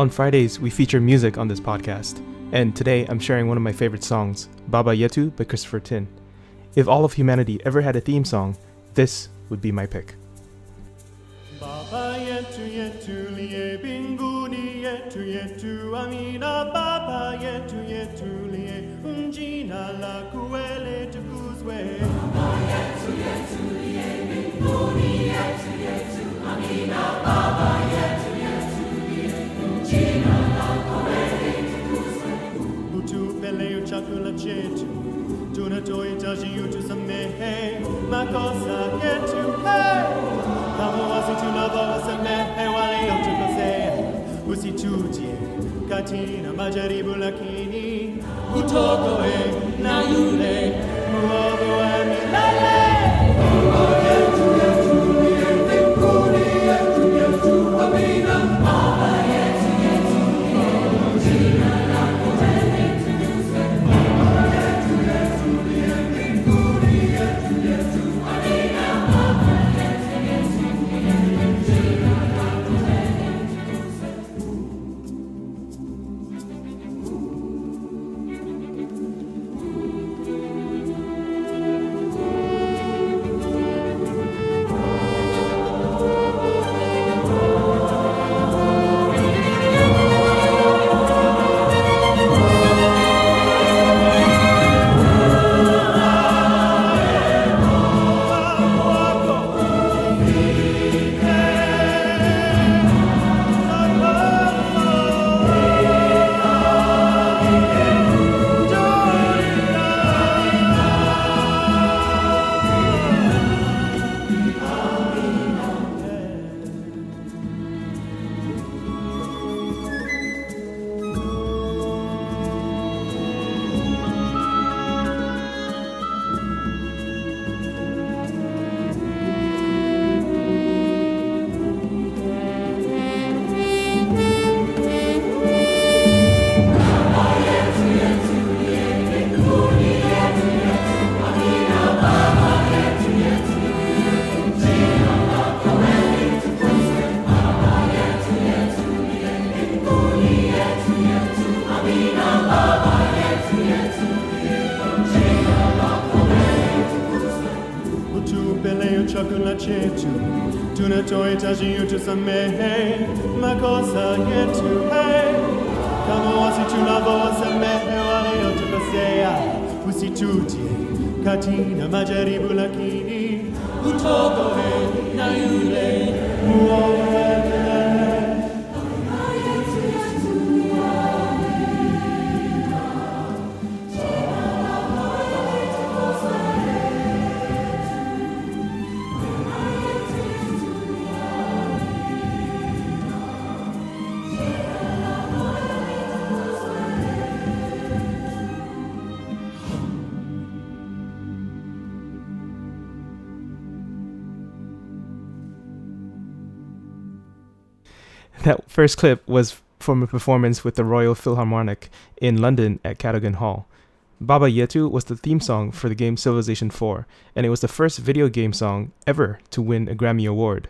On Fridays, we feature music on this podcast, and today I'm sharing one of my favorite songs, Baba Yetu by Christopher Tin. If all of humanity ever had a theme song, this would be my pick. Baba yetu yetu liye binguni yetu yetu amina Baba yetu yetu liye jina lako wewe tukuzwe utupe chakula chetu tunatohitaji utusamehe makosa yetu hey. kama wasi tunavyowasamehe waliotukosea usitutie katina majaribu lakini utokoe na yule mwovu wa milele. utupe chetu tunatohitaji utusamehe makosa yetu hey. kama wasi tunavyowasamehe waliotukosea usitutie katina majaribu lakini utokoe na yule That first clip was from a performance with the Royal Philharmonic in London at Cadogan Hall. Baba Yetu was the theme song for the game Civilization 4, and it was the first video game song ever to win a Grammy Award.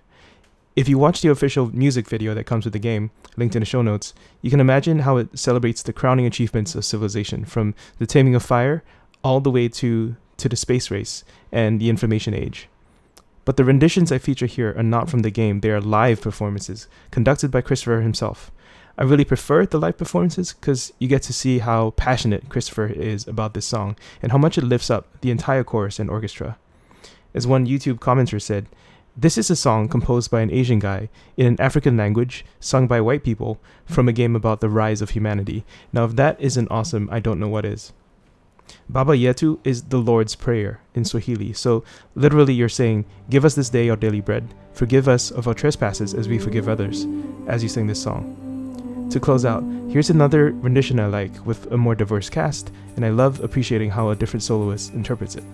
If you watch the official music video that comes with the game, linked in the show notes, you can imagine how it celebrates the crowning achievements of civilization from the taming of fire all the way to, to the space race and the information age. But the renditions I feature here are not from the game, they are live performances conducted by Christopher himself. I really prefer the live performances because you get to see how passionate Christopher is about this song and how much it lifts up the entire chorus and orchestra. As one YouTube commenter said, this is a song composed by an Asian guy in an African language, sung by white people, from a game about the rise of humanity. Now, if that isn't awesome, I don't know what is. Baba Yetu is the Lord's Prayer in Swahili. So, literally, you're saying, Give us this day our daily bread. Forgive us of our trespasses as we forgive others, as you sing this song. To close out, here's another rendition I like with a more diverse cast, and I love appreciating how a different soloist interprets it.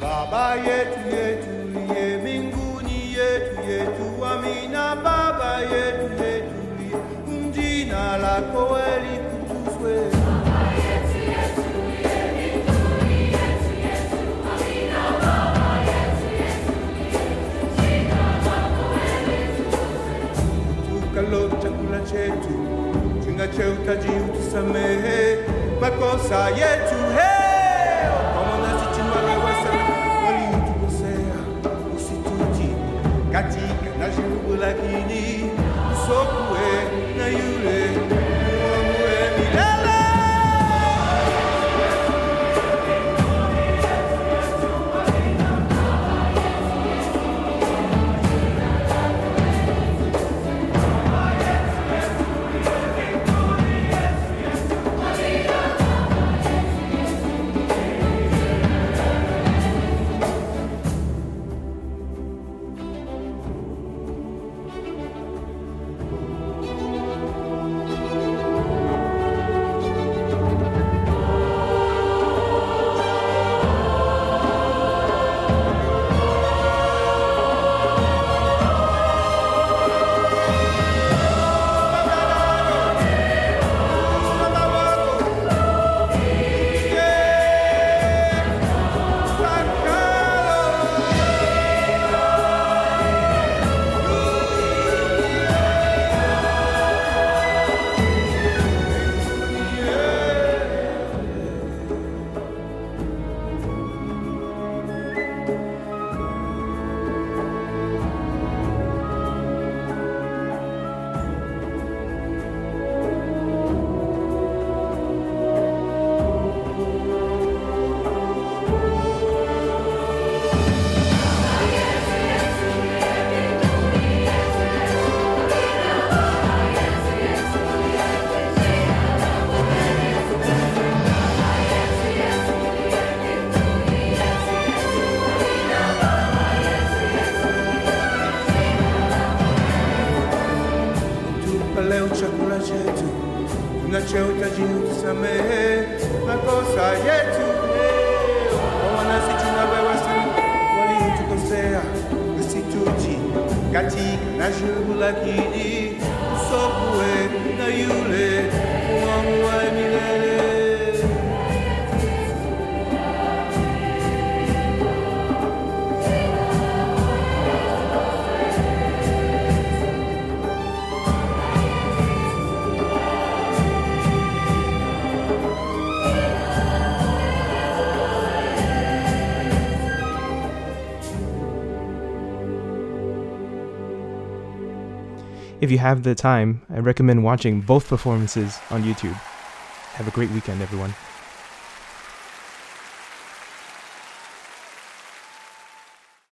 Baba yetu yetu mbinguni yetu yetu amina Baba yetu yetu lako chetu chinga cheutaji utusamehe makosa yetu hey! kama nasi tunawewesa waliutukosea usituti katika na jibu lakini usokue tunachohitaji utusamehe makosa yetu leo If you have the time, I recommend watching both performances on YouTube. Have a great weekend, everyone.